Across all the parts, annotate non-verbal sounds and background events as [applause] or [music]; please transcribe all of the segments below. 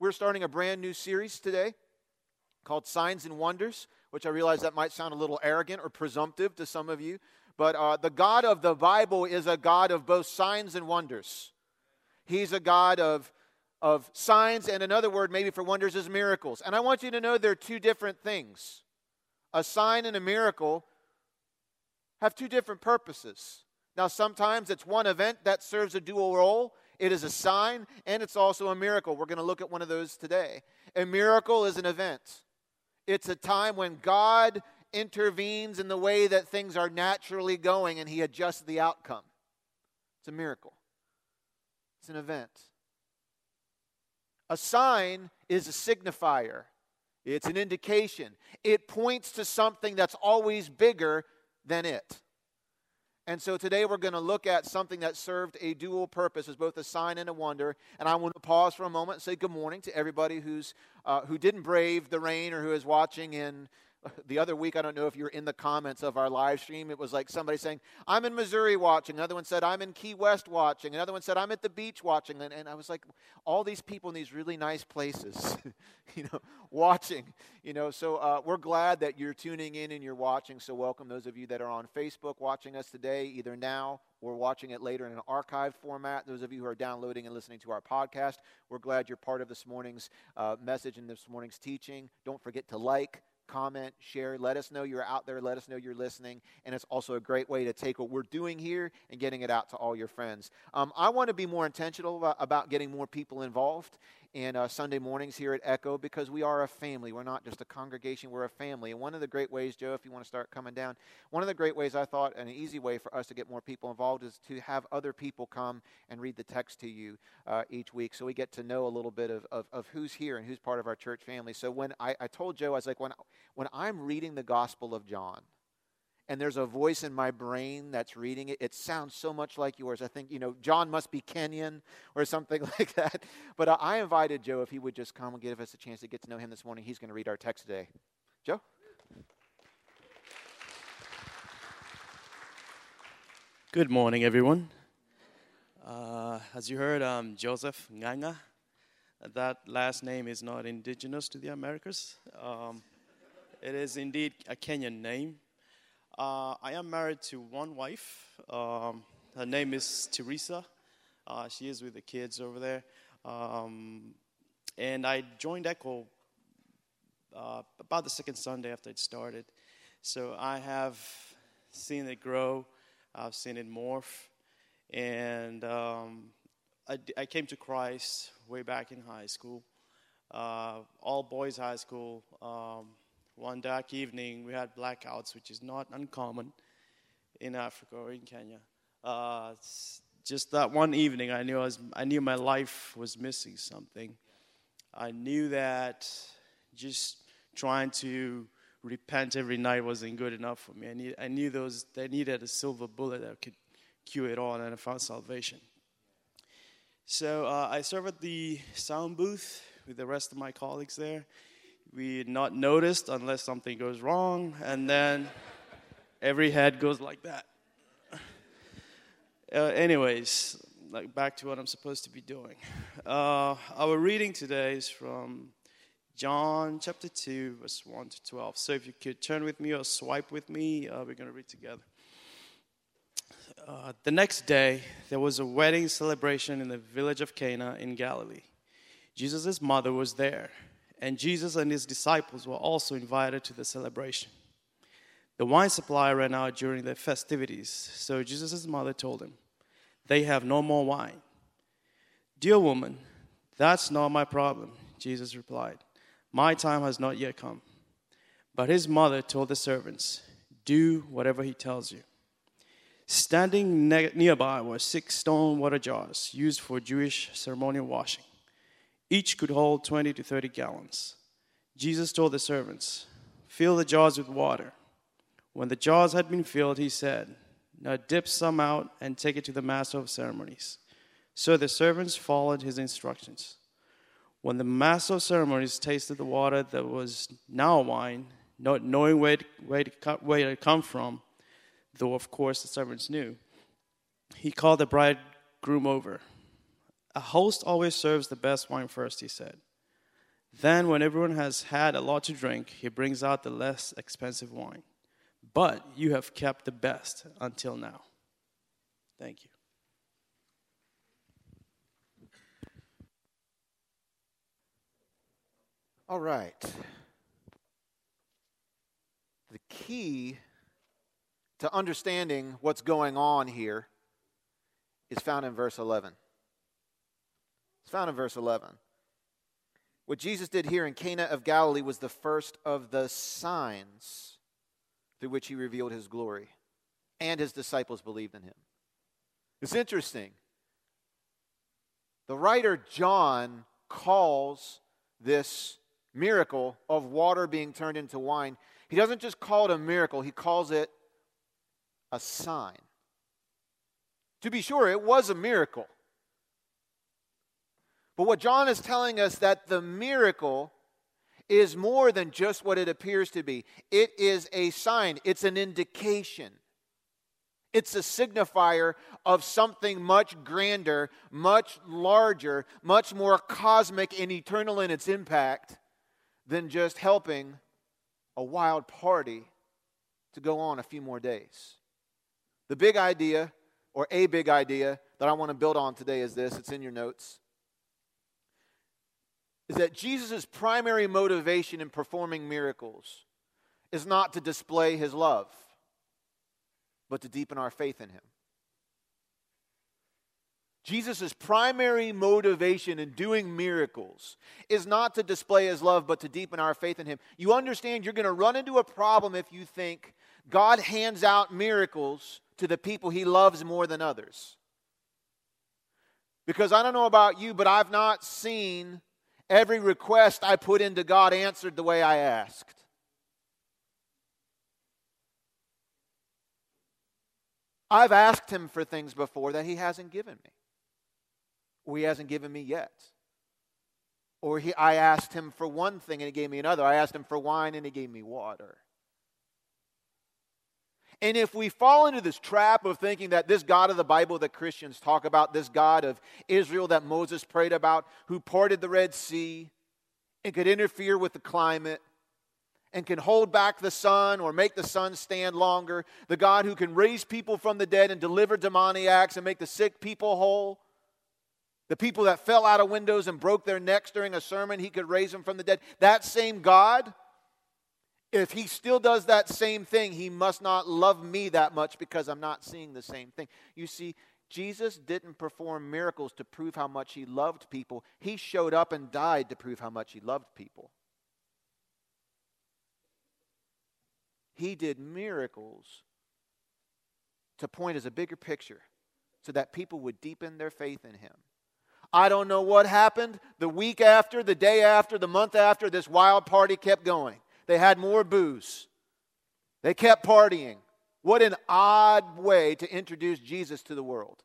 We're starting a brand new series today called Signs and Wonders, which I realize that might sound a little arrogant or presumptive to some of you. But uh, the God of the Bible is a God of both signs and wonders. He's a God of, of signs, and another word maybe for wonders is miracles. And I want you to know they're two different things. A sign and a miracle have two different purposes. Now, sometimes it's one event that serves a dual role. It is a sign and it's also a miracle. We're going to look at one of those today. A miracle is an event, it's a time when God intervenes in the way that things are naturally going and he adjusts the outcome. It's a miracle, it's an event. A sign is a signifier, it's an indication. It points to something that's always bigger than it. And so today we're going to look at something that served a dual purpose as both a sign and a wonder. And I want to pause for a moment and say good morning to everybody who's, uh, who didn't brave the rain or who is watching in the other week, I don't know if you're in the comments of our live stream, it was like somebody saying, I'm in Missouri watching. Another one said, I'm in Key West watching. Another one said, I'm at the beach watching. And, and I was like, all these people in these really nice places, [laughs] you know, watching, you know. So uh, we're glad that you're tuning in and you're watching. So welcome those of you that are on Facebook watching us today, either now or watching it later in an archive format. Those of you who are downloading and listening to our podcast, we're glad you're part of this morning's uh, message and this morning's teaching. Don't forget to like, comment, share. Let us know you're out there. Let us know you're listening. And it's also a great way to take what we're doing here and getting it out to all your friends. Um, I want to be more intentional about, getting more people involved and uh, Sunday mornings here at Echo because we are a family. We're not just a congregation, we're a family. And one of the great ways, Joe, if you want to start coming down, one of the great ways I thought, an easy way for us to get more people involved is to have other people come and read the text to you uh, each week so we get to know a little bit of, of, of, who's here and who's part of our church family. So when I, I told Joe, I was like, when, when I'm reading the Gospel of John, and there's a voice in my brain that's reading it. It sounds so much like yours. I think, you know, John must be Kenyan or something [laughs] like that. But uh, I invited Joe if he would just come and give us a chance to get to know him this morning. He's going to read our text today. Joe? Good morning, everyone. Uh, as you heard, I'm Joseph Nganga. That last name is not indigenous to the Americas. Um, it is indeed a Kenyan name. Uh, I am married to one wife. Um, her name is Teresa. Uh, she is with the kids over there. Um, and I joined Echo uh, about the second Sunday after it started. So I have seen it grow, I've seen it morph. And um, I, I, came to Christ way back in high school, uh, all boys high school. One dark evening, we had blackouts, which is not uncommon in Africa or in Kenya. Uh, just that one evening, I knew I, was, I knew my life was missing something. I knew that just trying to repent every night wasn't good enough for me. I, need, I knew those, I needed a silver bullet that could cure it all, and I found salvation. So uh, I served at the sound booth with the rest of my colleagues there we not noticed unless something goes wrong, and then every head goes like that. Uh, anyways, like back to what I'm supposed to be doing. Uh, our reading today is from John chapter 2, verse 1 to 12. So if you could turn with me or swipe with me, uh, we're going to read together. Uh, the next day, there was a wedding celebration in the village of Cana in Galilee. Jesus' mother was there and Jesus and his disciples were also invited to the celebration. The wine supply ran out during the festivities, so Jesus' mother told him, They have no more wine. Dear woman, that's not my problem, Jesus replied. My time has not yet come. But his mother told the servants, Do whatever he tells you. Standing ne- nearby were six stone water jars used for Jewish ceremonial washing. Each could hold 20 to 30 gallons. Jesus told the servants, Fill the jars with water. When the jars had been filled, he said, Now dip some out and take it to the master of ceremonies. So the servants followed his instructions. When the master of ceremonies tasted the water that was now wine, not knowing where it, where it, it come from, though of course the servants knew, he called the bridegroom over A host always serves the best wine first, he said. Then, when everyone has had a lot to drink, he brings out the less expensive wine. But you have kept the best until now. Thank you. All right. The key to understanding what's going on here is found in verse 11. It's found in verse 11. What Jesus did here in Cana of Galilee was the first of the signs through which he revealed his glory, and his disciples believed in him. It's interesting. The writer John calls this miracle of water being turned into wine, he doesn't just call it a miracle, he calls it a sign. To be sure, it was a miracle. But what John is telling us that the miracle is more than just what it appears to be. It is a sign, it's an indication. It's a signifier of something much grander, much larger, much more cosmic and eternal in its impact than just helping a wild party to go on a few more days. The big idea, or a big idea, that I want to build on today is this it's in your notes is that Jesus' primary motivation in performing miracles is not to display his love, but to deepen our faith in him. Jesus' primary motivation in doing miracles is not to display his love, but to deepen our faith in him. You understand you're going to run into a problem if you think God hands out miracles to the people he loves more than others. Because I don't know about you, but I've not seen Every request I put into God answered the way I asked. I've asked Him for things before that He hasn't given me, or He hasn't given me yet. Or he, I asked Him for one thing and He gave me another. I asked Him for wine and He gave me water. And if we fall into this trap of thinking that this God of the Bible that Christians talk about, this God of Israel that Moses prayed about, who parted the Red Sea and could interfere with the climate and can hold back the sun or make the sun stand longer, the God who can raise people from the dead and deliver demoniacs and make the sick people whole, the people that fell out of windows and broke their necks during a sermon, he could raise them from the dead. That same God if he still does that same thing, he must not love me that much because I'm not seeing the same thing. You see, Jesus didn't perform miracles to prove how much he loved people, he showed up and died to prove how much he loved people. He did miracles to point as a bigger picture so that people would deepen their faith in him. I don't know what happened the week after, the day after, the month after, this wild party kept going. They had more booze. They kept partying. What an odd way to introduce Jesus to the world.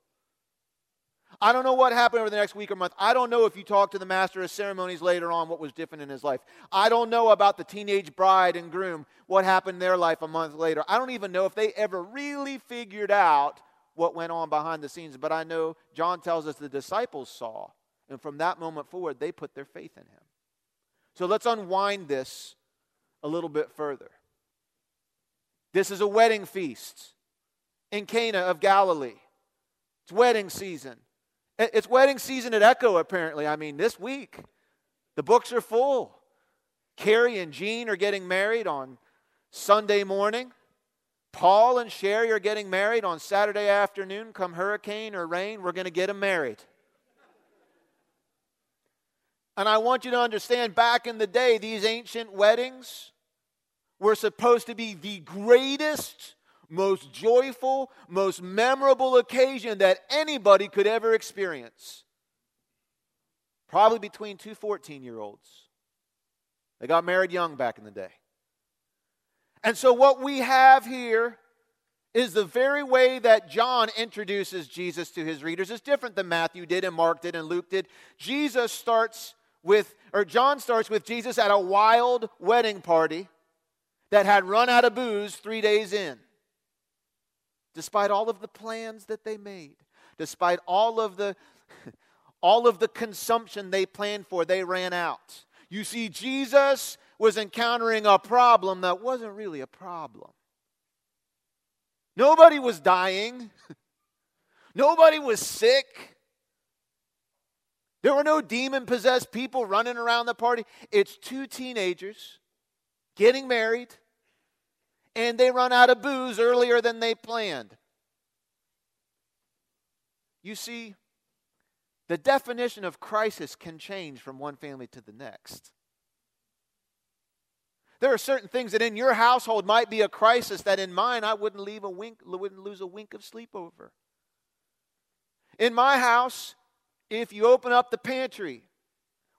I don't know what happened over the next week or month. I don't know if you talked to the master of ceremonies later on what was different in his life. I don't know about the teenage bride and groom, what happened in their life a month later. I don't even know if they ever really figured out what went on behind the scenes, but I know John tells us the disciples saw. And from that moment forward, they put their faith in him. So let's unwind this a little bit further. This is a wedding feast in Cana of Galilee. It's wedding season. It's wedding season at Echo, apparently. I mean, this week, the books are full. Carrie and Jean are getting married on Sunday morning. Paul and Sherry are getting married on Saturday afternoon. Come hurricane or rain, we're going to get them married. And I want you to understand back in the day, these ancient weddings were supposed to be the greatest, most joyful, most memorable occasion that anybody could ever experience. Probably between two 14 year olds. They got married young back in the day. And so, what we have here is the very way that John introduces Jesus to his readers is different than Matthew did and Mark did and Luke did. Jesus starts with, or John starts with Jesus at a wild wedding party that had run out of booze three days in. Despite all of the plans that they made, despite all of the [laughs] all of the consumption they planned for, they ran out. You see, Jesus was encountering a problem that wasn't really a problem. Nobody was dying, [laughs] nobody was sick. There were no demon possessed people running around the party. It's two teenagers getting married, and they run out of booze earlier than they planned. You see, the definition of crisis can change from one family to the next. There are certain things that in your household might be a crisis that in mine I wouldn't leave a wink, wouldn't lose a wink of sleep over. In my house, if you open up the pantry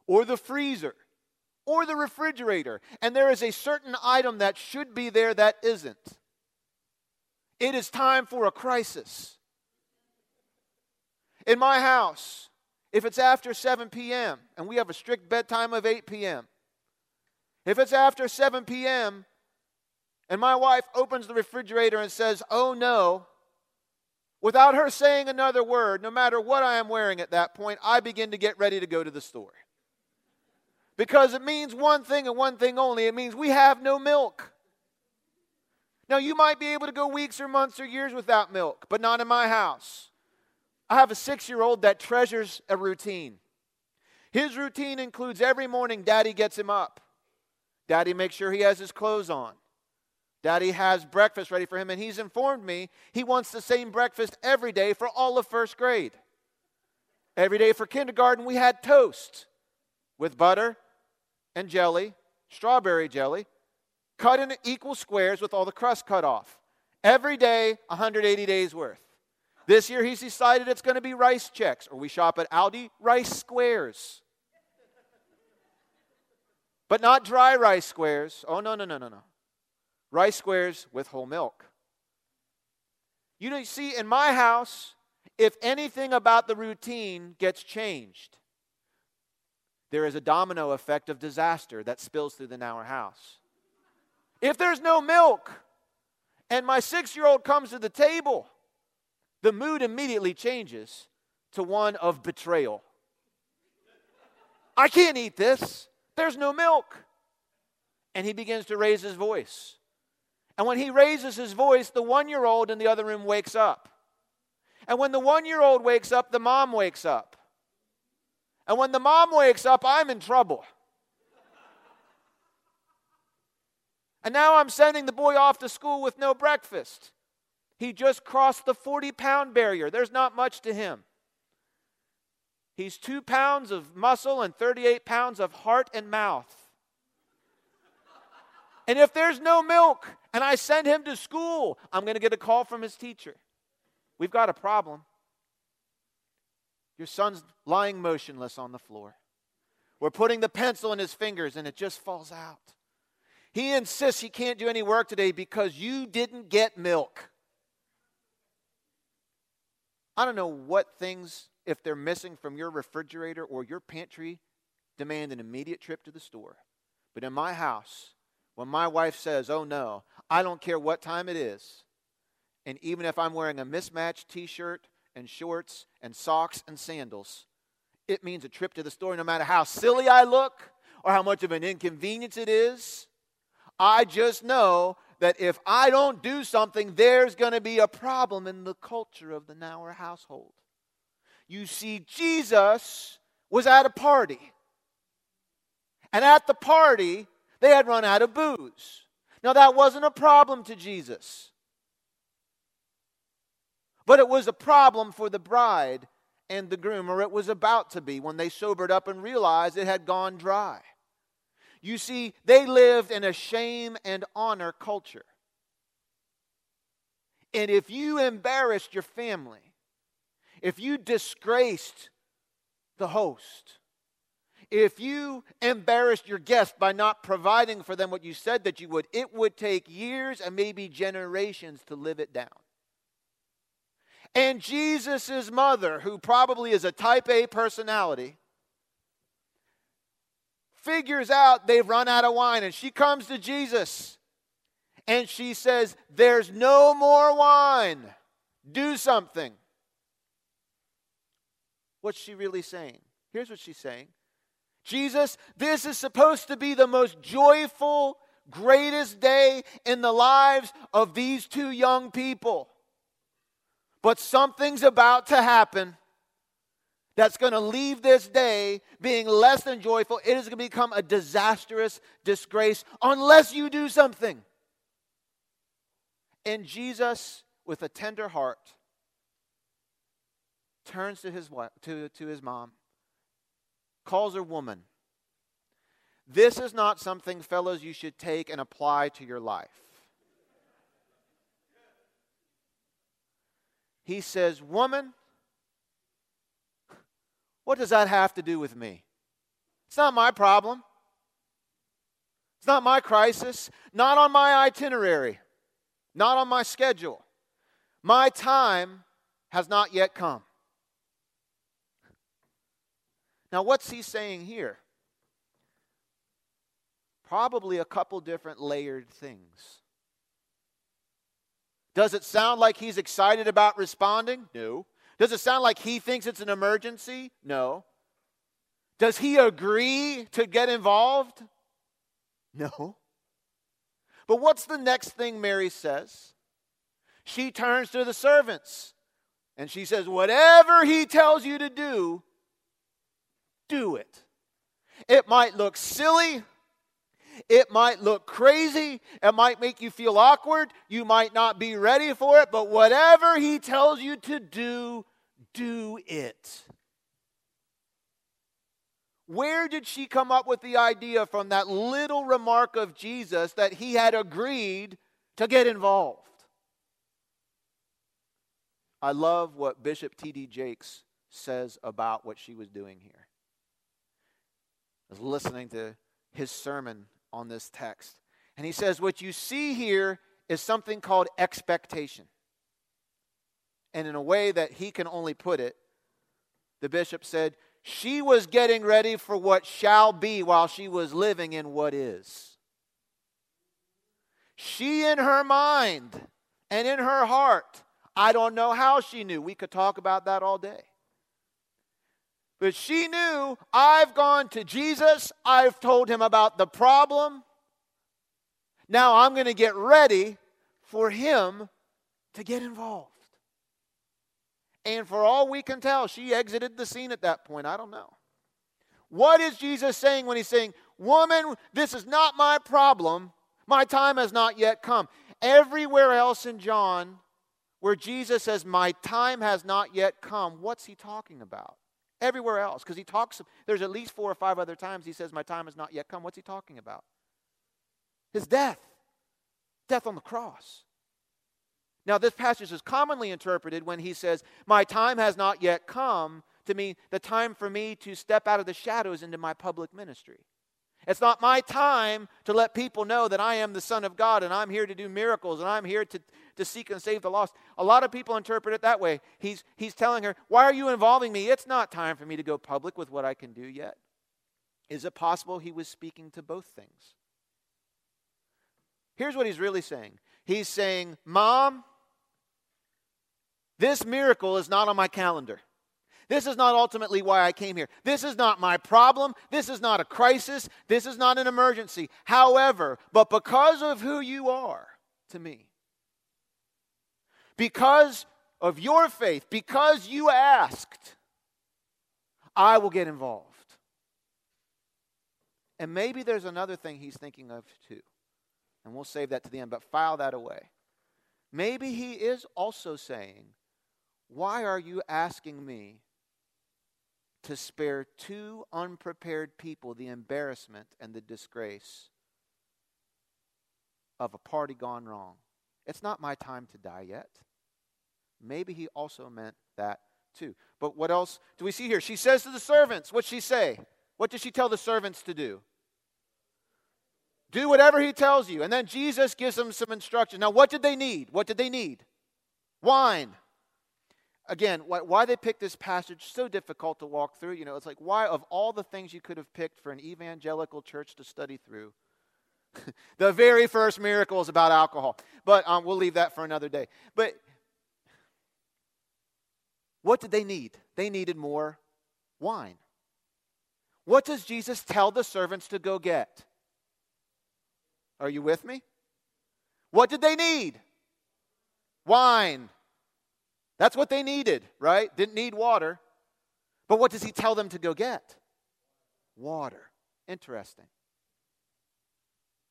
or the freezer or the refrigerator and there is a certain item that should be there that isn't, it is time for a crisis. In my house, if it's after 7 p.m. and we have a strict bedtime of 8 p.m., if it's after 7 p.m. and my wife opens the refrigerator and says, Oh no, without her saying another word, no matter what I am wearing at that point, I begin to get ready to go to the store. Because it means one thing and one thing only it means we have no milk. Now, you might be able to go weeks or months or years without milk, but not in my house. I have a six year old that treasures a routine. His routine includes every morning, daddy gets him up. Daddy makes sure he has his clothes on. Daddy has breakfast ready for him, and he's informed me he wants the same breakfast every day for all of first grade. Every day for kindergarten, we had toast with butter and jelly, strawberry jelly, cut in equal squares with all the crust cut off. Every day, 180 days worth. This year, he's decided it's going to be Rice Chex, or we shop at Aldi, rice squares. But not dry rice squares. Oh, no, no, no, no, no rice squares with whole milk. You know, see, in my house, if anything about the routine gets changed, there is a domino effect of disaster that spills through the Nauer house. If there's no milk and my six year old comes to the table, the mood immediately changes to one of betrayal. I can't eat this. There's no milk. And he begins to raise his voice. And when he raises his voice, the one year old in the other room wakes up. And when the one year old wakes up, the mom wakes up. And when the mom wakes up, I'm in trouble. And now I'm sending the boy off to school with no breakfast. He just crossed the 40 pound barrier. There's not much to him. He's two pounds of muscle and 38 pounds of heart and mouth. And if there's no milk and I send him to school, I'm going to get a call from his teacher. We've got a problem. Your son's lying motionless on the floor. We're putting the pencil in his fingers and it just falls out. He insists he can't do any work today because you didn't get milk. I don't know what things, if they're missing from your refrigerator or your pantry, demand an immediate trip to the store. But in my house, when my wife says, Oh no, I don't care what time it is, and even if I'm wearing a mismatched t shirt and shorts and socks and sandals, it means a trip to the store no matter how silly I look or how much of an inconvenience it is. I just know that if I don't do something, there's going to be a problem in the culture of the Nauer household. You see, Jesus was at a party. And at the party, they had run out of booze. Now, that wasn't a problem to Jesus, but it was a problem for the bride and the groom, or it was about to be when they sobered up and realized it had gone dry. You see, they lived in a shame and honor culture. And if you embarrassed your family, if you disgraced the host, if you embarrassed your guest by not providing for them what you said that you would, it would take years and maybe generations to live it down. And Jesus' mother, who probably is a type A personality, figures out they've run out of wine and she comes to Jesus and she says, There's no more wine. Do something. What's she really saying? Here's what she's saying Jesus, this is supposed to be the most joyful, greatest day in the lives of these two young people. But something's about to happen that's going to leave this day being less than joyful. It is going to become a disastrous disgrace unless you do something. And Jesus, with a tender heart, turns to his, wife, to, to his mom, calls her woman. This is not something, fellows, you should take and apply to your life. He says, Woman, what does that have to do with me? It's not my problem. It's not my crisis, not on my itinerary, not on my schedule. My time has not yet come. Now, what's he saying here? Probably a couple different layered things. Does it sound like he's excited about responding? No. Does it sound like he thinks it's an emergency? No. Does he agree to get involved? No. But what's the next thing Mary says? She turns to the servants and she says, Whatever he tells you to do, do it. It might look silly. It might look crazy. It might make you feel awkward. You might not be ready for it. But whatever he tells you to do, do it. Where did she come up with the idea from that little remark of Jesus that he had agreed to get involved? I love what Bishop T.D. Jakes says about what she was doing here. I was listening to his sermon on this text. And he says, What you see here is something called expectation. And in a way that he can only put it, the bishop said, She was getting ready for what shall be while she was living in what is. She, in her mind and in her heart, I don't know how she knew. We could talk about that all day. But she knew I've gone to Jesus, I've told him about the problem. Now I'm going to get ready for him to get involved. And for all we can tell, she exited the scene at that point. I don't know. What is Jesus saying when he's saying, Woman, this is not my problem. My time has not yet come. Everywhere else in John, where Jesus says, My time has not yet come, what's he talking about? Everywhere else, because he talks, there's at least four or five other times he says, My time has not yet come. What's he talking about? His death, death on the cross. Now, this passage is commonly interpreted when he says, My time has not yet come, to mean the time for me to step out of the shadows into my public ministry. It's not my time to let people know that I am the Son of God and I'm here to do miracles and I'm here to, to seek and save the lost. A lot of people interpret it that way. He's, he's telling her, Why are you involving me? It's not time for me to go public with what I can do yet. Is it possible he was speaking to both things? Here's what he's really saying He's saying, Mom, this miracle is not on my calendar. This is not ultimately why I came here. This is not my problem. This is not a crisis. This is not an emergency. However, but because of who you are to me, because of your faith, because you asked, I will get involved. And maybe there's another thing he's thinking of too. And we'll save that to the end, but file that away. Maybe he is also saying, Why are you asking me to spare two unprepared people the embarrassment and the disgrace of a party gone wrong. It's not my time to die yet. Maybe he also meant that too. But what else do we see here? She says to the servants, what she say? What does she tell the servants to do? Do whatever he tells you. And then Jesus gives them some instructions. Now, what did they need? What did they need? Wine again, why, why they picked this passage so difficult to walk through. You know, it's like why of all the things you could have picked for an evangelical church to study through, [laughs] the very first miracle is about alcohol. But um, we'll leave that for another day. But what did they need? They needed more Wine. What does Jesus tell the servants to go get? Are you with me? What did they need? Wine. That's what they needed, right? Didn't need water. But what does he tell them to go get? Water. Interesting.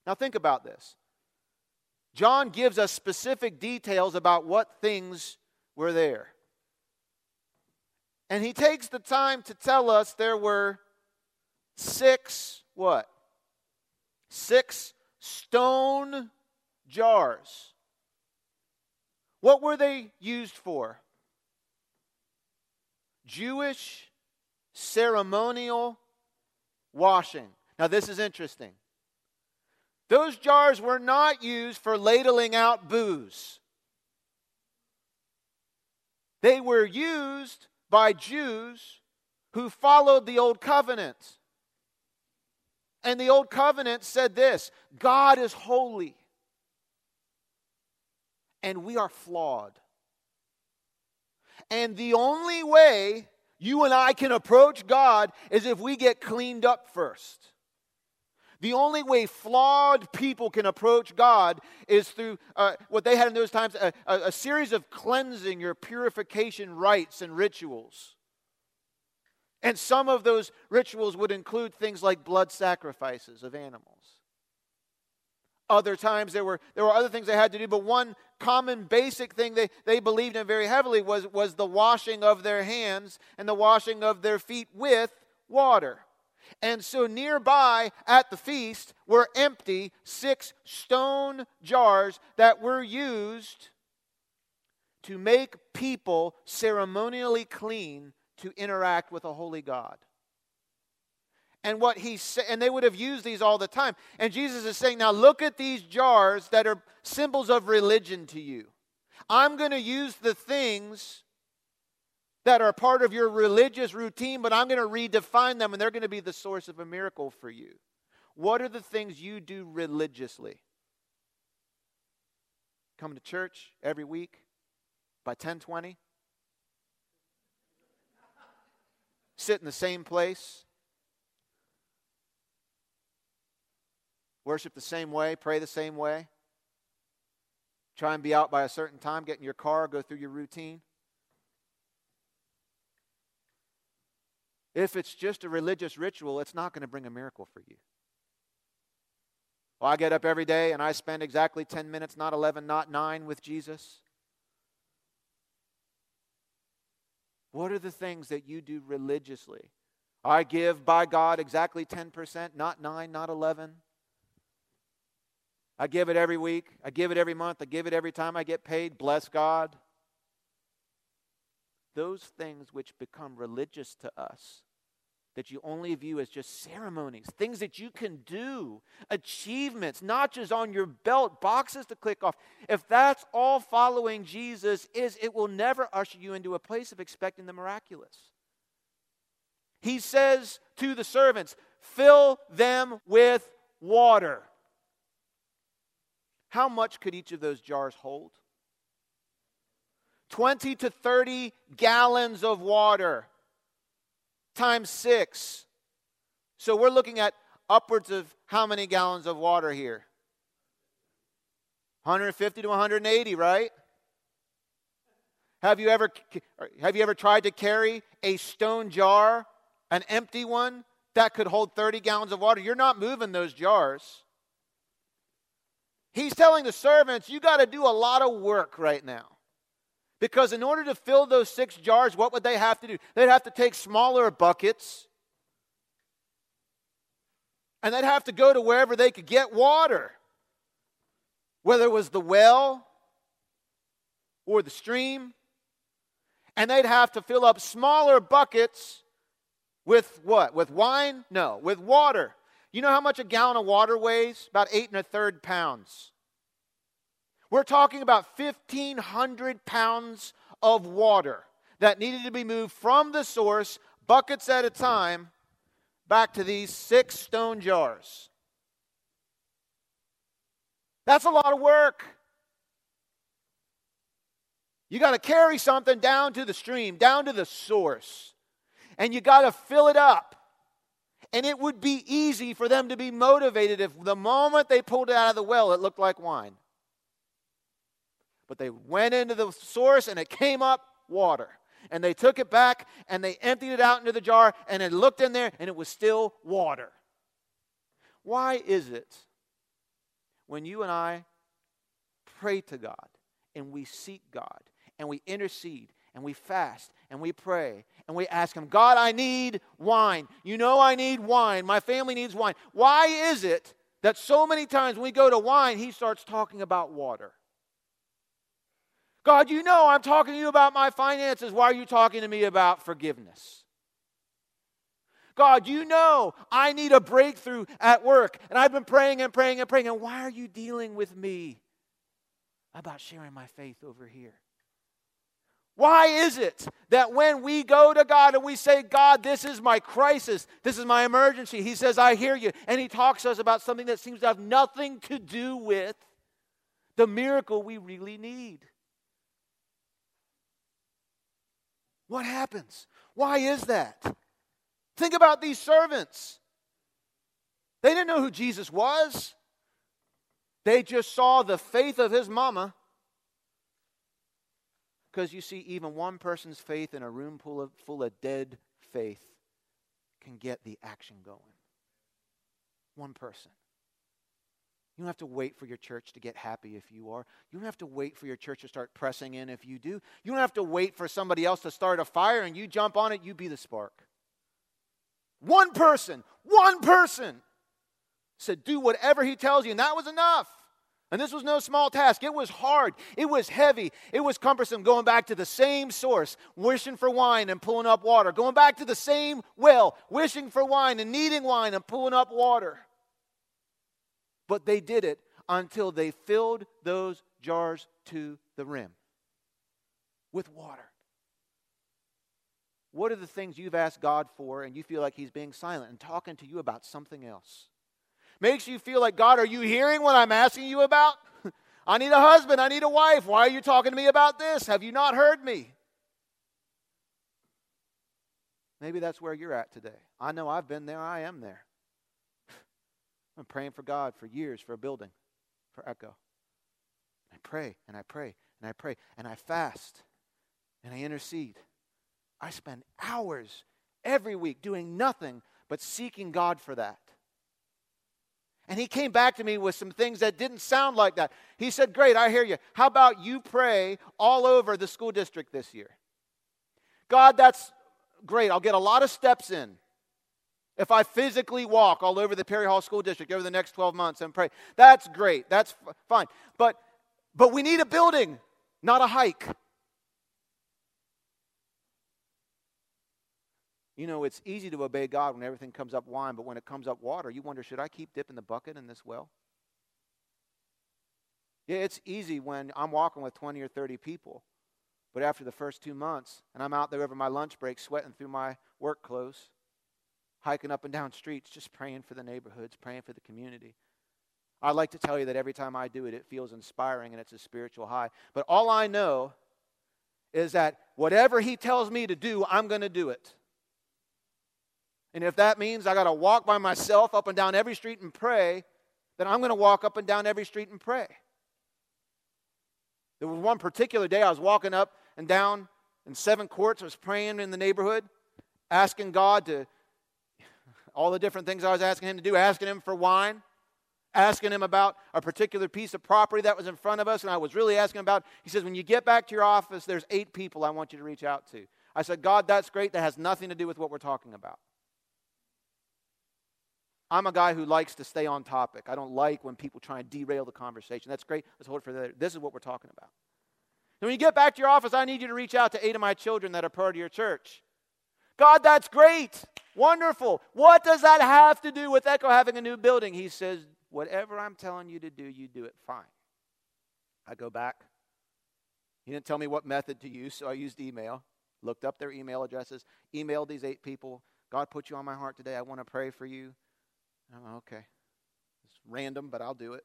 Now think about this. John gives us specific details about what things were there. And he takes the time to tell us there were six what? Six stone jars. What were they used for? Jewish ceremonial washing. Now, this is interesting. Those jars were not used for ladling out booze. They were used by Jews who followed the Old Covenant. And the Old Covenant said this God is holy, and we are flawed. And the only way you and I can approach God is if we get cleaned up first. The only way flawed people can approach God is through uh, what they had in those times a, a, a series of cleansing or purification rites and rituals. And some of those rituals would include things like blood sacrifices of animals. Other times there were, there were other things they had to do, but one common basic thing they, they believed in very heavily was, was the washing of their hands and the washing of their feet with water. And so nearby at the feast were empty six stone jars that were used to make people ceremonially clean to interact with a holy God. And what he said, and they would have used these all the time. And Jesus is saying, now look at these jars that are symbols of religion to you. I'm going to use the things that are part of your religious routine, but I'm going to redefine them and they're going to be the source of a miracle for you. What are the things you do religiously? Come to church every week by 1020? Sit in the same place? Worship the same way, pray the same way? Try and be out by a certain time, get in your car, go through your routine? If it's just a religious ritual, it's not going to bring a miracle for you. Well, I get up every day and I spend exactly 10 minutes, not 11, not 9, with Jesus. What are the things that you do religiously? I give by God exactly 10%, not 9, not 11. I give it every week. I give it every month. I give it every time I get paid. Bless God those things which become religious to us that you only view as just ceremonies, things that you can do, achievements, notches on your belt, boxes to click off. If that's all following Jesus is, it will never usher you into a place of expecting the miraculous. He says to the servants, fill them with water. How much could each of those jars hold? 20 to 30 gallons of water times six. So we're looking at upwards of how many gallons of water here? 150 to 180, right? Have you ever have you ever tried to carry a stone jar, an empty one that could hold 30 gallons of water? You're not moving those jars. He's telling the servants, you got to do a lot of work right now. Because in order to fill those six jars, what would they have to do? They'd have to take smaller buckets and they'd have to go to wherever they could get water, whether it was the well or the stream. And they'd have to fill up smaller buckets with what? With wine? No, with water. You know how much a gallon of water weighs? About eight and a third pounds. We're talking about 1,500 pounds of water that needed to be moved from the source, buckets at a time, back to these six stone jars. That's a lot of work. You got to carry something down to the stream, down to the source. and you got to fill it up. And it would be easy for them to be motivated if the moment they pulled it out of the well, it looked like wine. But they went into the source and it came up water. And they took it back and they emptied it out into the jar and it looked in there and it was still water. Why is it when you and I pray to God and we seek God and we intercede and we fast and we pray and we ask Him, God, I need wine. You know I need wine. My family needs wine. Why is it that so many times when we go to wine, He starts talking about water? God, you know I'm talking to you about my finances. Why are you talking to me about forgiveness? God, you know I need a breakthrough at work, and I've been praying and praying and praying, and why are you dealing with me about sharing my faith over here? Why is it that when we go to God and we say, God, this is my crisis, this is my emergency, He says, I hear you, and He talks to us about something that seems to have nothing to do with the miracle we really need? What happens? Why is that? Think about these servants. They didn't know who Jesus was. They just saw the faith of his mama because you see, even one person's faith in a room full of, full of dead faith can get the action going. One person. You don't have to wait for your church to get happy if you are. You don't have to wait for your church to start pressing in if you do. You don't have to wait for somebody else to start a fire and you jump on it, you be the spark. One person, one person said, Do whatever he tells you, and that was enough. And this was no small task. It was hard. It was heavy. It was cumbersome going back to the same source, wishing for wine and pulling up water. Going back to the same well, wishing for wine and needing wine and pulling up water. But they did it until they filled those jars to the rim with water. What are the things you've asked God for and you feel like He's being silent and talking to you about something else? Makes you feel like, God, are you hearing what I'm asking you about? [laughs] I need a husband. I need a wife. Why are you talking to me about this? Have you not heard me? Maybe that's where you're at today. I know I've been there. I am there. [laughs] I'm praying for God for years for a building, for Echo. I pray and I pray and I pray and I fast and I intercede. I spend hours every week doing nothing but seeking God for that. And he came back to me with some things that didn't sound like that. He said, Great, I hear you. How about you pray all over the school district this year? God, that's great. I'll get a lot of steps in if I physically walk all over the Perry Hall School District over the next 12 months and pray. That's great. That's fine. But, but we need a building, not a hike. You know, it's easy to obey God when everything comes up wine, but when it comes up water, you wonder, should I keep dipping the bucket in this well? Yeah, it's easy when I'm walking with 20 or 30 people, but after the first two months, and I'm out there over my lunch break sweating through my work clothes, hiking up and down streets, just praying for the neighborhoods, praying for the community. I'd like to tell you that every time I do it, it feels inspiring and it's a spiritual high. But all I know is that whatever He tells me to do, I'm going to do it. And if that means I got to walk by myself up and down every street and pray, then I'm going to walk up and down every street and pray. There was one particular day I was walking up and down in seven courts. I was praying in the neighborhood, asking God to, [laughs] all the different things I was asking Him to do, asking Him for wine, asking Him about a particular piece of property that was in front of us. And I was really asking about, He says, when you get back to your office, there's eight people I want you to reach out to. I said, God, that's great. That has nothing to do with what we're talking about. I'm a guy who likes to stay on topic. I don't like when people try and derail the conversation. That's great. Let's hold it for later. This is what we're talking about. And when you get back to your office, I need you to reach out to eight of my children that are part of your church. God, that's great. Wonderful. What does that have to do with Echo having a new building? He says, Whatever I'm telling you to do, you do it fine. I go back. He didn't tell me what method to use, so I used email. Looked up their email addresses, emailed these eight people. God put you on my heart today. I want to pray for you. I'm okay. It's random, but I'll do it.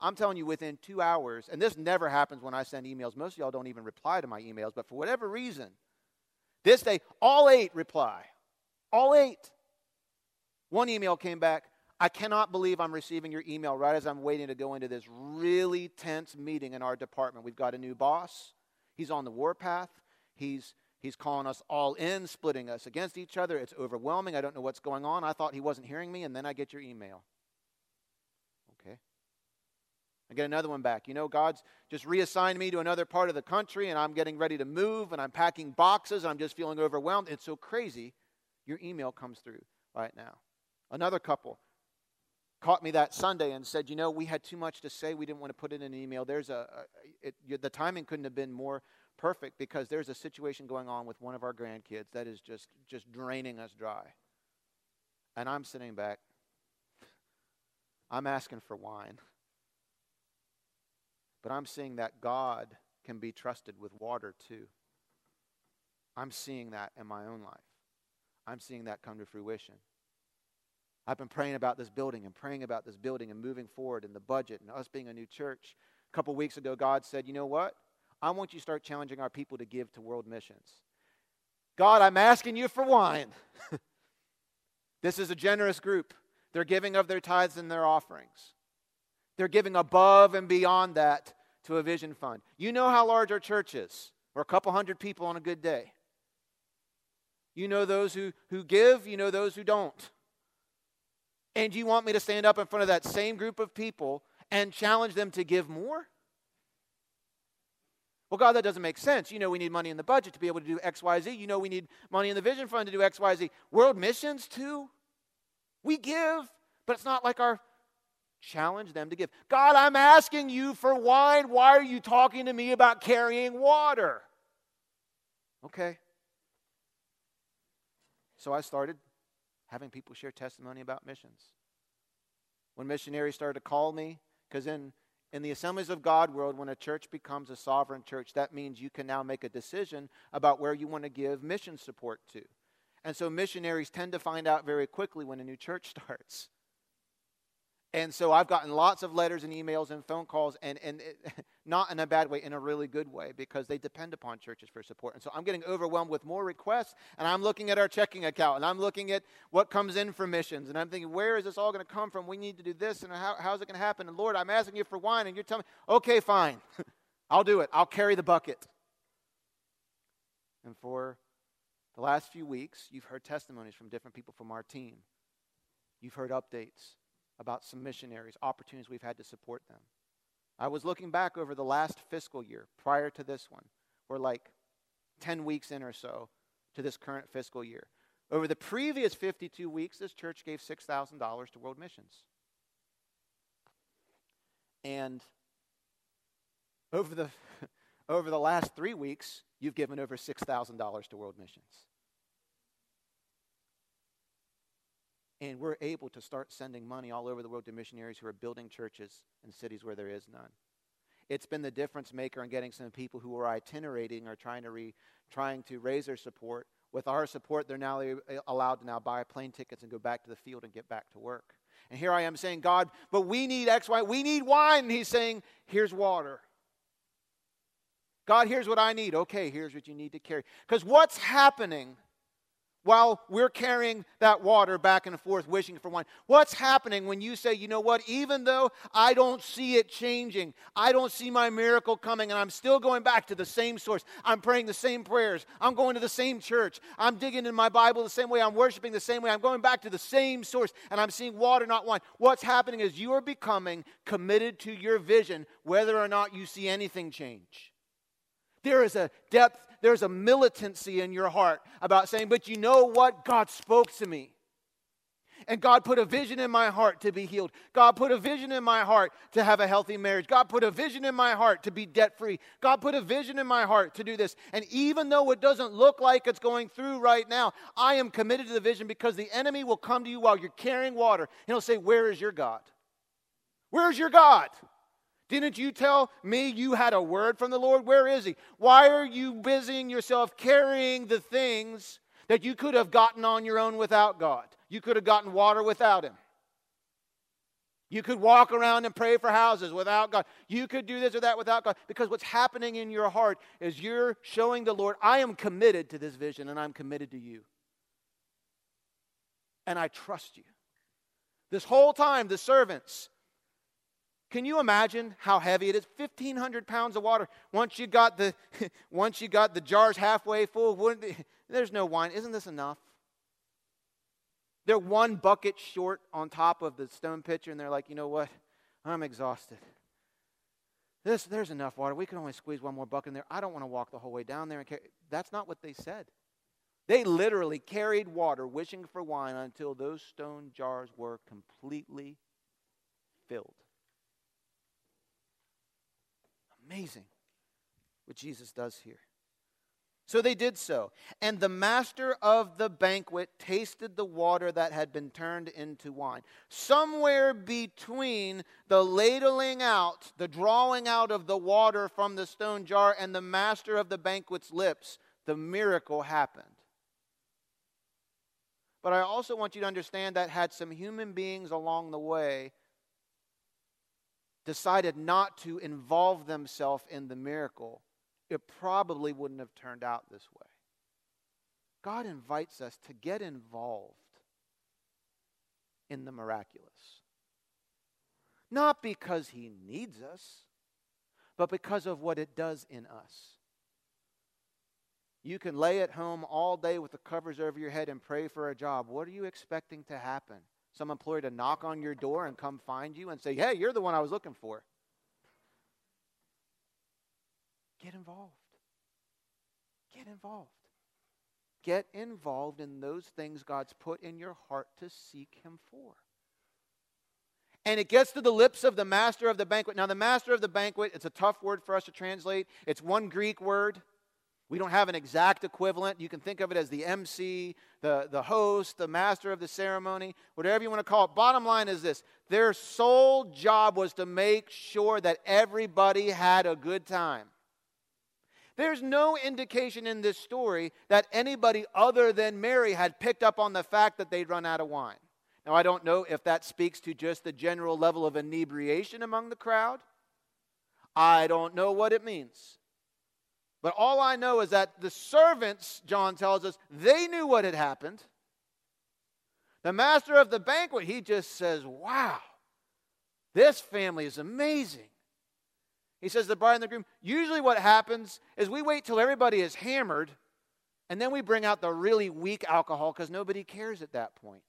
I'm telling you, within two hours, and this never happens when I send emails. Most of y'all don't even reply to my emails, but for whatever reason, this day, all eight reply. All eight. One email came back. I cannot believe I'm receiving your email right as I'm waiting to go into this really tense meeting in our department. We've got a new boss. He's on the warpath. He's he's calling us all in, splitting us against each other. It's overwhelming. I don't know what's going on. I thought he wasn't hearing me, and then I get your email. Okay. I get another one back. You know, God's just reassigned me to another part of the country, and I'm getting ready to move, and I'm packing boxes, and I'm just feeling overwhelmed. It's so crazy. Your email comes through right now. Another couple caught me that Sunday and said, You know, we had too much to say. We didn't want to put it in an email. There's a, a it, the timing couldn't have been more perfect because there's a situation going on with one of our grandkids that is just, just draining us dry. And I'm sitting back. I'm asking for wine. But I'm seeing that God can be trusted with water too. I'm seeing that in my own life. I'm seeing that come to fruition. I've been praying about this building and praying about this building and moving forward in the budget and us being a new church. A couple weeks ago, God said, You know what? I want you to start challenging our people to give to world missions. God, I'm asking you for wine. [laughs] this is a generous group. They're giving of their tithes and their offerings. They're giving above and beyond that to a vision fund. You know how large our church is. We're a couple hundred people on a good day. You know those who, who give, you know those who don't. And you want me to stand up in front of that same group of people and challenge them to give more? Well, God, that doesn't make sense. You know, we need money in the budget to be able to do X, Y, Z. You know, we need money in the vision fund to do X, Y, Z. World missions, too. We give, but it's not like our challenge them to give. God, I'm asking you for wine. Why are you talking to me about carrying water? Okay. So I started having people share testimony about missions. When missionaries started to call me, because in, in the Assemblies of God world, when a church becomes a sovereign church, that means you can now make a decision about where you want to give mission support to. And so missionaries tend to find out very quickly when a new church [laughs] starts. And so I've gotten lots of letters and emails and phone calls, and, and it, [laughs] not in a bad way, in a really good way, because they depend upon churches for support. And so I'm getting overwhelmed with more requests, and I'm looking at our checking account, and I'm looking at what comes in for missions, and I'm thinking, where is this all going to come from? We need to do this, and how, how's it going to happen? And Lord, I'm asking you for wine, and you're telling me, okay, fine. [laughs] I'll do it. I'll carry the bucket. And for the last few weeks, you've heard testimonies from different people from our team. You've heard updates about some missionaries, opportunities we've had to support them. I was looking back over the last fiscal year prior to this one. We're like 10 weeks in or so to this current fiscal year. Over the previous 52 weeks, this church gave $6,000 to world missions. And over the, [laughs] over the last three weeks, you've given over $6,000 to world missions. And we're able to start sending money all over the world to missionaries who are building churches in cities where there is none. It's been the difference maker in getting some people who are itinerating or trying to, re, trying to raise their support. With our support, they're now allowed to now buy plane tickets and go back to the field and get back to work. And here I am saying, God, but we need X, Y, we need wine. And he's saying, here's water. God, here's what I need. Okay, here's what you need to carry. Because what's happening while we're carrying that water back and forth, wishing for one. What's happening when you say, you know what, even though I don't see it changing, I don't see my miracle coming, and I'm still going back to the same source. I'm praying the same prayers. I'm going to the same church. I'm digging in my Bible the same way. I'm worshiping the same way. I'm going back to the same source, and I'm seeing water, not wine. What's happening is you are becoming committed to your vision, whether or not you see anything change. There is a depth there's a militancy in your heart about saying, But you know what? God spoke to me. And God put a vision in my heart to be healed. God put a vision in my heart to have a healthy marriage. God put a vision in my heart to be debt free. God put a vision in my heart to do this. And even though it doesn't look like it's going through right now, I am committed to the vision because the enemy will come to you while you're carrying water and he'll say, Where is your God? Where's your God? Didn't you tell me you had a word from the Lord? Where is He? Why are you busying yourself carrying the things that you could have gotten on your own without God? You could have gotten water without Him. You could walk around and pray for houses without God. You could do this or that without God. Because what's happening in your heart is you're showing the Lord, I am committed to this vision and I'm committed to you. and I trust you. This whole time, the servants, can you imagine how heavy it is? 1,500 pounds of water. Once you got the, [laughs] once you got the jars halfway full, [laughs] there's no wine. Isn't this enough? They're one bucket short on top of the stone pitcher, and they're like, you know what? I'm exhausted. This, there's enough water. We can only squeeze one more bucket in there. I don't want to walk the whole way down there. That's not what they said. They literally carried water, wishing for wine, until those stone jars were completely filled. Amazing what Jesus does here. So they did so. And the master of the banquet tasted the water that had been turned into wine. Somewhere between the ladling out, the drawing out of the water from the stone jar, and the master of the banquet's lips, the miracle happened. But I also want you to understand that had some human beings along the way decided not to involve themselves in the miracle, it probably wouldn't have turned out this way. God invites us to get involved in the miraculous. Not because He needs us, but because of what it does in us. You can lay at home all day with the covers over your head and pray for a job. What are you expecting to happen? Some employer to knock on your door and come find you and say, Hey, you're the one I was looking for. Get involved. Get involved. Get involved in those things God's put in your heart to seek Him for. And it gets to the lips of the master of the banquet. Now, the master of the banquet, it's a tough word for us to translate. It's one Greek word. We don't have an exact equivalent. You can think of it as the MC, the, the host, the master of the ceremony, whatever you want to call it. Bottom line is this their sole job was to make sure that everybody had a good time. There's no indication in this story that anybody other than Mary had picked up on the fact that they'd run out of wine. Now, I don't know if that speaks to just the general level of inebriation among the crowd. I don't know what it means. But all I know is that the servants, John tells us, they knew what had happened. The master of the banquet, he just says, Wow, this family is amazing. He says the bride and the groom. Usually, what happens is we wait till everybody is hammered, and then we bring out the really weak alcohol because nobody cares at that point.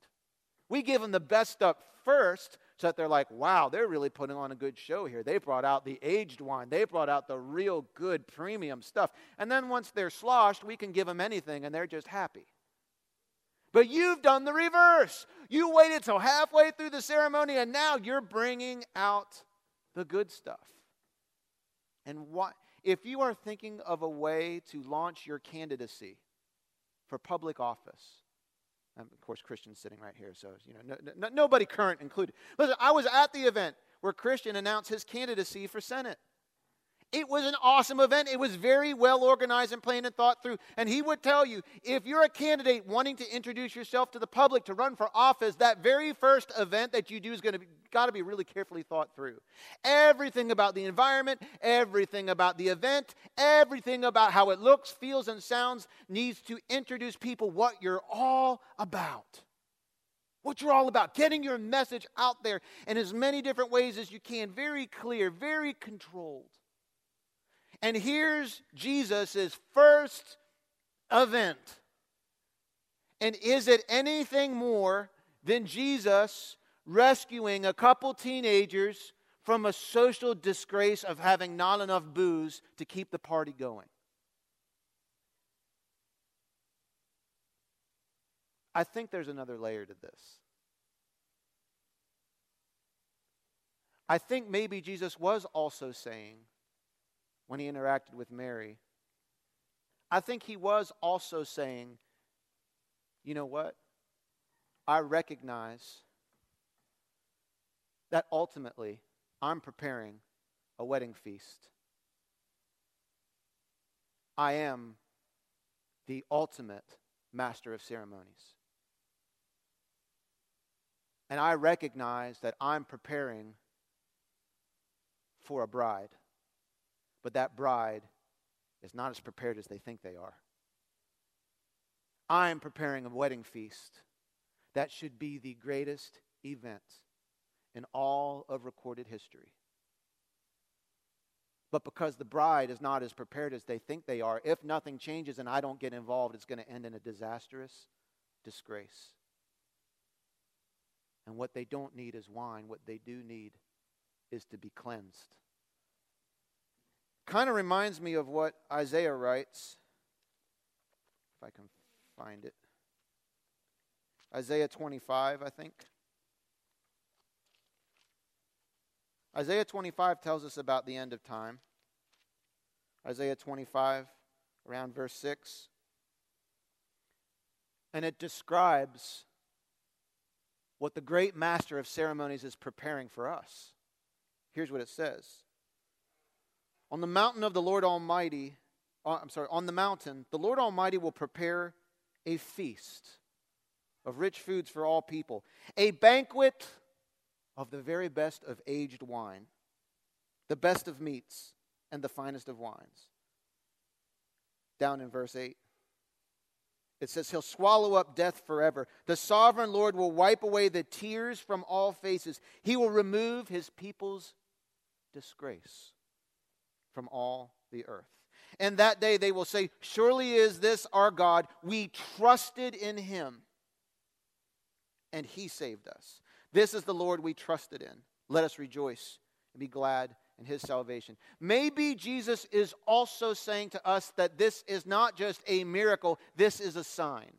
We give them the best stuff first so that they're like, wow, they're really putting on a good show here. They brought out the aged wine, they brought out the real good premium stuff. And then once they're sloshed, we can give them anything and they're just happy. But you've done the reverse. You waited till halfway through the ceremony and now you're bringing out the good stuff. And what, if you are thinking of a way to launch your candidacy for public office, of course, Christian's sitting right here, so you know, no, no, nobody current included. Listen, I was at the event where Christian announced his candidacy for Senate. It was an awesome event. It was very well organized and planned and thought through. And he would tell you if you're a candidate wanting to introduce yourself to the public to run for office, that very first event that you do is going to be got to be really carefully thought through. Everything about the environment, everything about the event, everything about how it looks, feels, and sounds needs to introduce people what you're all about. What you're all about, getting your message out there in as many different ways as you can, very clear, very controlled. And here's Jesus' first event. And is it anything more than Jesus rescuing a couple teenagers from a social disgrace of having not enough booze to keep the party going? I think there's another layer to this. I think maybe Jesus was also saying, when he interacted with Mary. I think he was also saying, you know what? I recognize that ultimately I'm preparing a wedding feast. I am the ultimate master of ceremonies. And I recognize that I'm preparing for a bride but that bride is not as prepared as they think they are. I am preparing a wedding feast that should be the greatest event in all of recorded history. But because the bride is not as prepared as they think they are, if nothing changes and I don't get involved, it's going to end in a disastrous disgrace. And what they don't need is wine. What they do need is to be cleansed. Kind of reminds me of what Isaiah writes. If I can find it. Isaiah 25, I think. Isaiah 25 tells us about the end of time. Isaiah 25, around verse 6. And it describes what the great master of ceremonies is preparing for us. Here's what it says On the mountain of the Lord Almighty, uh, I'm sorry, on the mountain, the Lord Almighty will prepare a feast of rich foods for all people, a banquet of the very best of aged wine, the best of meats, and the finest of wines. Down in verse 8. It says, He'll swallow up death forever. The sovereign Lord will wipe away the tears from all faces. He will remove his people's disgrace from all the earth. And that day they will say, Surely is this our God. We trusted in him, and he saved us. This is the Lord we trusted in. Let us rejoice and be glad in his salvation. Maybe Jesus is also saying to us that this is not just a miracle, this is a sign.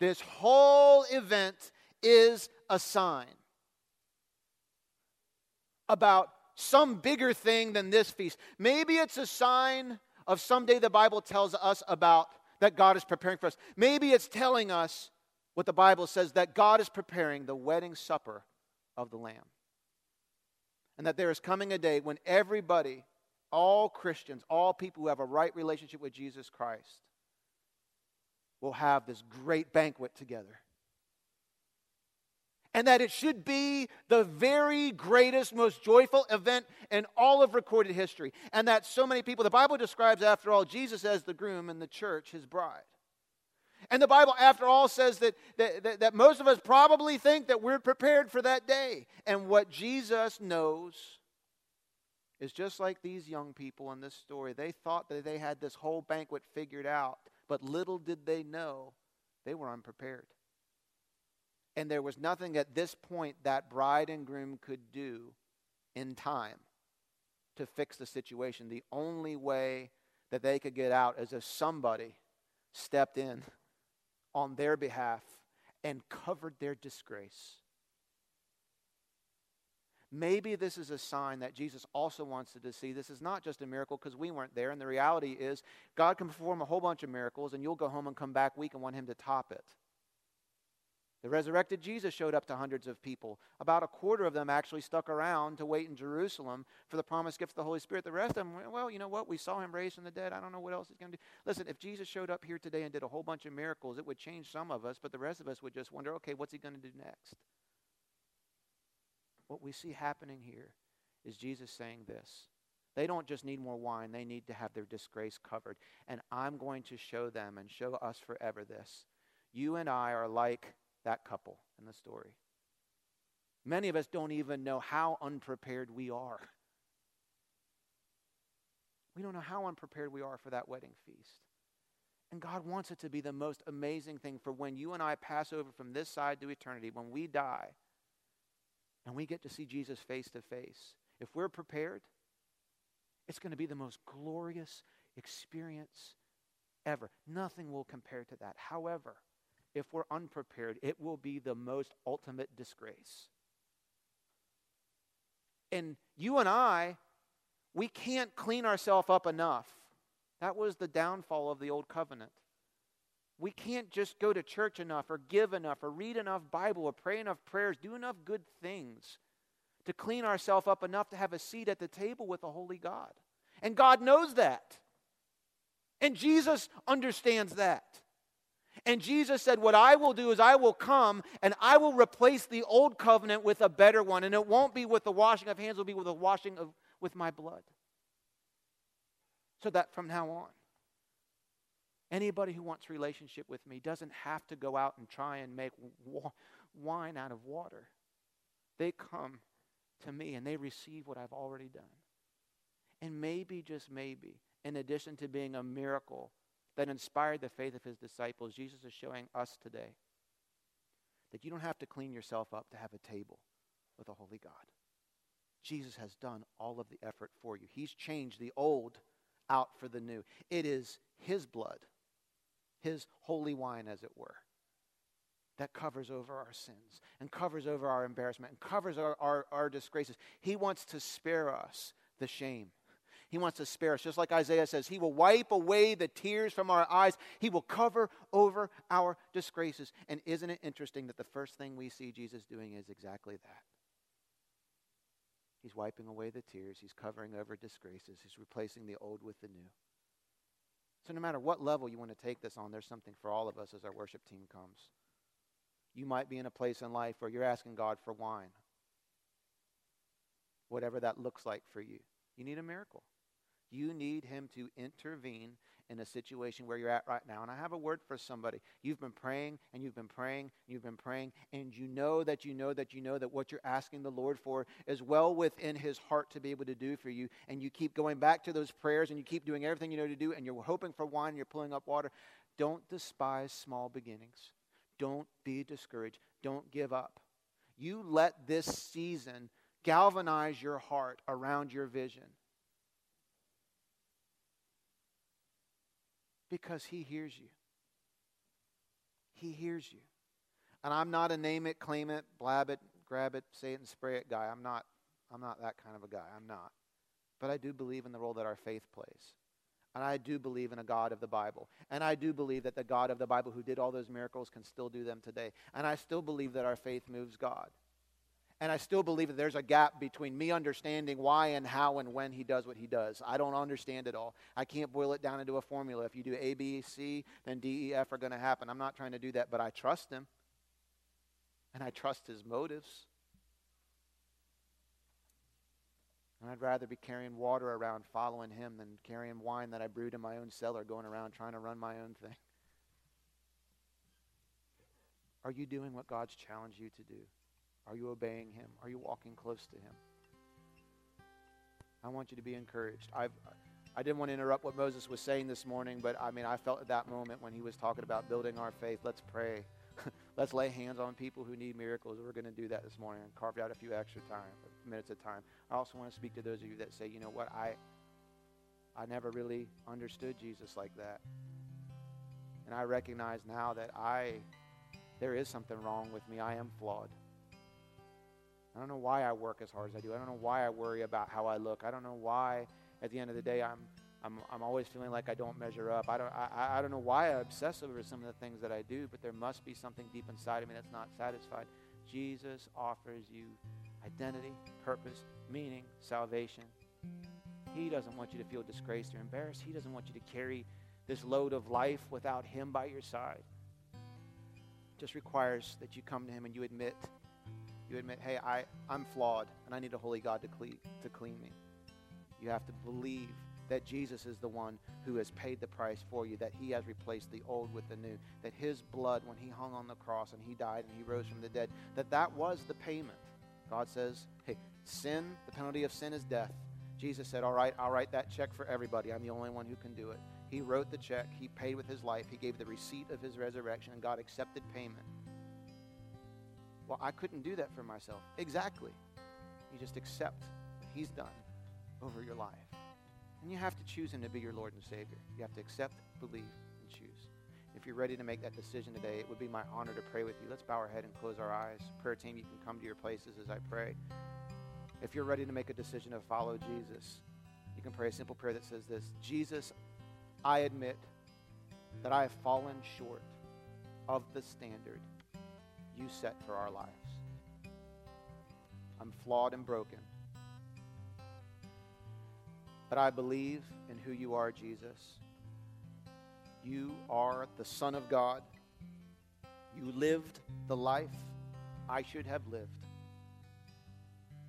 This whole event is a sign about some bigger thing than this feast. Maybe it's a sign of someday the Bible tells us about that God is preparing for us. Maybe it's telling us what the Bible says that God is preparing the wedding supper of the Lamb. And that there is coming a day when everybody, all Christians, all people who have a right relationship with Jesus Christ, will have this great banquet together and that it should be the very greatest, most joyful event in all of recorded history. And that so many people, the Bible describes, after all, Jesus as the groom and the church his bride. And the Bible, after all, says that, that, that, most of us probably think that we're prepared for that day. And what Jesus knows is just like these young people in this story. They thought that they had this whole banquet figured out, but little did they know they were unprepared. And there was nothing at this point that bride and groom could do in time to fix the situation. The only way that they could get out is if somebody stepped in on their behalf and covered their disgrace. Maybe this is a sign that Jesus also wants to see. This is not just a miracle because we weren't there. And the reality is, God can perform a whole bunch of miracles, and you'll go home and come back weak and want Him to top it. The resurrected Jesus showed up to hundreds of people. About a quarter of them actually stuck around to wait in Jerusalem for the promised gift of the Holy Spirit. The rest of them, well, you know what? We saw him raised from the dead. I don't know what else he's going to do. Listen, if Jesus showed up here today and did a whole bunch of miracles, it would change some of us, but the rest of us would just wonder, okay, what's he going to do next? What we see happening here is Jesus saying this. They don't just need more wine, they need to have their disgrace covered. And I'm going to show them and show us forever this. You and I are like that couple in the story. Many of us don't even know how unprepared we are. We don't know how unprepared we are for that wedding feast. And God wants it to be the most amazing thing for when you and I pass over from this side to eternity, when we die, and we get to see Jesus face to face. If we're prepared, it's going to be the most glorious experience ever. Nothing will compare to that. However, if we're unprepared, it will be the most ultimate disgrace. And you and I, we can't clean ourselves up enough. That was the downfall of the old covenant. We can't just go to church enough or give enough or read enough Bible or pray enough prayers, do enough good things to clean ourselves up enough to have a seat at the table with the holy God. And God knows that. And Jesus understands that. And Jesus said, What I will do is I will come and I will replace the old covenant with a better one. And it won't be with the washing of hands, it will be with the washing of with my blood. So that from now on. Anybody who wants relationship with me doesn't have to go out and try and make wa- wine out of water. They come to me and they receive what I've already done. And maybe, just maybe, in addition to being a miracle that inspired the faith of his disciples, Jesus is showing us today that you don't have to clean yourself up to have a table with a holy God. Jesus has done all of the effort for you. He's changed the old out for the new. It is his blood, his holy wine, as it were, that covers over our sins and covers over our embarrassment and covers our, our, our disgraces. He wants to spare us the shame. He wants to spare us. Just like Isaiah says, He will wipe away the tears from our eyes. He will cover over our disgraces. And isn't it interesting that the first thing we see Jesus doing is exactly that? He's wiping away the tears. He's covering over disgraces. He's replacing the old with the new. So, no matter what level you want to take this on, there's something for all of us as our worship team comes. You might be in a place in life where you're asking God for wine, whatever that looks like for you. You need a miracle. You need Him to intervene in a situation where you're at right now. And I have a word for somebody. You've been praying and you've been praying and you've been praying, and you know that you know that you know that what you're asking the Lord for is well within His heart to be able to do for you. And you keep going back to those prayers and you keep doing everything you know to do, and you're hoping for wine, and you're pulling up water. Don't despise small beginnings. Don't be discouraged. Don't give up. You let this season galvanize your heart around your vision. Because He hears you. He hears you. And I'm not a name it, claim it, blab it, grab it, say it, and spray it guy. I'm not, I'm not that kind of a guy. I'm not. But I do believe in the role that our faith plays. And I do believe in a God of the Bible. And I do believe that the God of the Bible who did all those miracles can still do them today. And I still believe that our faith moves God. And I still believe that there's a gap between me understanding why and how and when he does what he does. I don't understand it all. I can't boil it down into a formula. If you do A, B, C, then D, E, F are going to happen. I'm not trying to do that, but I trust him. And I trust his motives. And I'd rather be carrying water around following him than carrying wine that I brewed in my own cellar going around trying to run my own thing. Are you doing what God's challenged you to do? Are you obeying him? Are you walking close to him? I want you to be encouraged. I've, I didn't want to interrupt what Moses was saying this morning, but I mean, I felt at that moment when he was talking about building our faith. Let's pray. [laughs] Let's lay hands on people who need miracles. We're going to do that this morning and carve out a few extra time, minutes of time. I also want to speak to those of you that say, you know what, I, I never really understood Jesus like that. And I recognize now that I, there is something wrong with me. I am flawed. I don't know why I work as hard as I do. I don't know why I worry about how I look. I don't know why, at the end of the day, I'm I'm, I'm always feeling like I don't measure up. I don't, I, I don't know why I obsess over some of the things that I do, but there must be something deep inside of me that's not satisfied. Jesus offers you identity, purpose, meaning, salvation. He doesn't want you to feel disgraced or embarrassed. He doesn't want you to carry this load of life without Him by your side. It just requires that you come to Him and you admit, you admit, hey, I, I'm flawed and I need a holy God to clean, to clean me. You have to believe that Jesus is the one who has paid the price for you, that he has replaced the old with the new, that his blood, when he hung on the cross and he died and he rose from the dead, that that was the payment. God says, hey, sin, the penalty of sin is death. Jesus said, all right, I'll write that check for everybody. I'm the only one who can do it. He wrote the check. He paid with his life. He gave the receipt of his resurrection, and God accepted payment. Well, I couldn't do that for myself. Exactly. You just accept what he's done over your life. And you have to choose Him to be your Lord and Savior. You have to accept, believe, and choose. If you're ready to make that decision today, it would be my honor to pray with you. Let's bow our head and close our eyes. Prayer team, you can come to your places as I pray. If you're ready to make a decision to follow Jesus, you can pray a simple prayer that says this Jesus, I admit that I have fallen short of the standard you set for our lives. I'm flawed and broken. But I believe in who you are, Jesus. You are the Son of God. You lived the life I should have lived.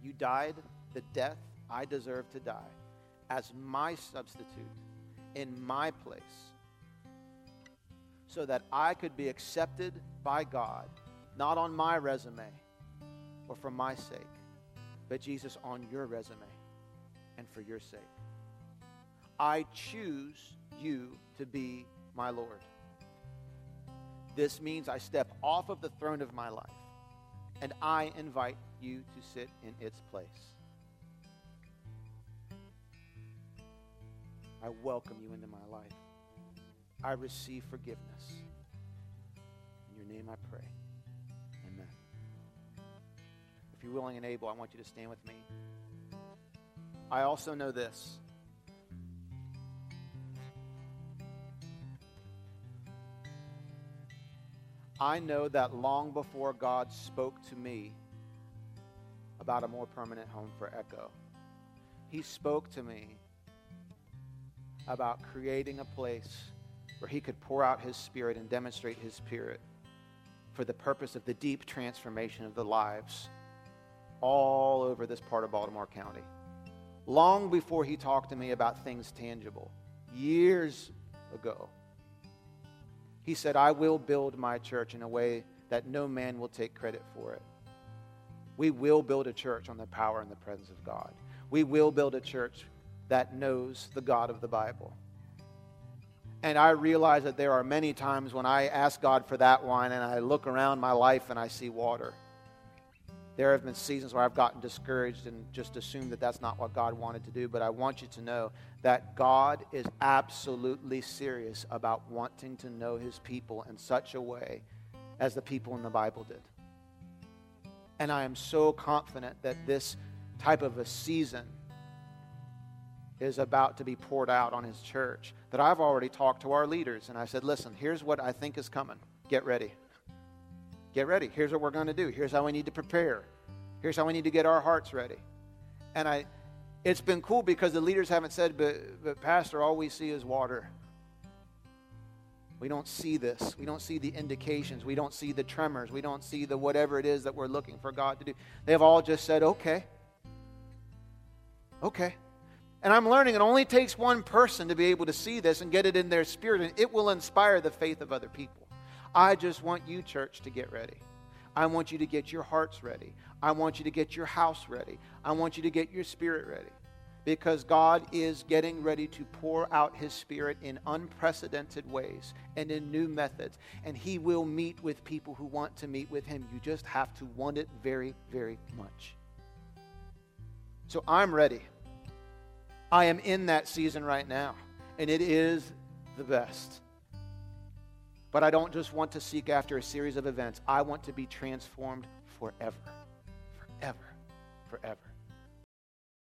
You died the death I deserve to die as my substitute in my place. so that I could be accepted by God, not on my resume or for my sake, but Jesus on your resume and for your sake. I choose you to be my Lord. This means I step off of the throne of my life and I invite you to sit in its place. I welcome you into my life. I receive forgiveness. In your name I pray. You're willing and able, I want you to stand with me. I also know this. I know that long before God spoke to me about a more permanent home for Echo, He spoke to me about creating a place where He could pour out His Spirit and demonstrate His Spirit for the purpose of the deep transformation of the lives all over this part of Baltimore County. Long before He talked to me about things tangible, years ago, He said, I will build my church in a way that no man will take credit for it. We will build a church on the power and the presence of God. We will build a church that knows the God of the Bible. And I realize that there are many times when I ask God for that wine and I look around my life and I see water. There have been seasons where I've gotten discouraged and just assumed that that's not what God wanted to do. But I want you to know that God is absolutely serious about wanting to know his people in such a way as the people in the Bible did. And I am so confident that this type of a season is about to be poured out on his church that I've already talked to our leaders and I said, listen, here's what I think is coming. Get ready. Get ready. Here's what we're going to do. Here's how we need to prepare. Here's how we need to get our hearts ready. And I it's been cool because the leaders haven't said, but, but Pastor, all we see is water. We don't see this. We don't see the indications. We don't see the tremors. We don't see the whatever it is that we're looking for God to do. They've all just said, okay. Okay. And I'm learning it only takes one person to be able to see this and get it in their spirit, and it will inspire the faith of other people. I just want you, church, to get ready. I want you to get your hearts ready. I want you to get your house ready. I want you to get your spirit ready. Because God is getting ready to pour out His Spirit in unprecedented ways and in new methods. And He will meet with people who want to meet with Him. You just have to want it very, very much. So I'm ready. I am in that season right now, and it is the best. But I don't just want to seek after a series of events. I want to be transformed forever. Forever. Forever.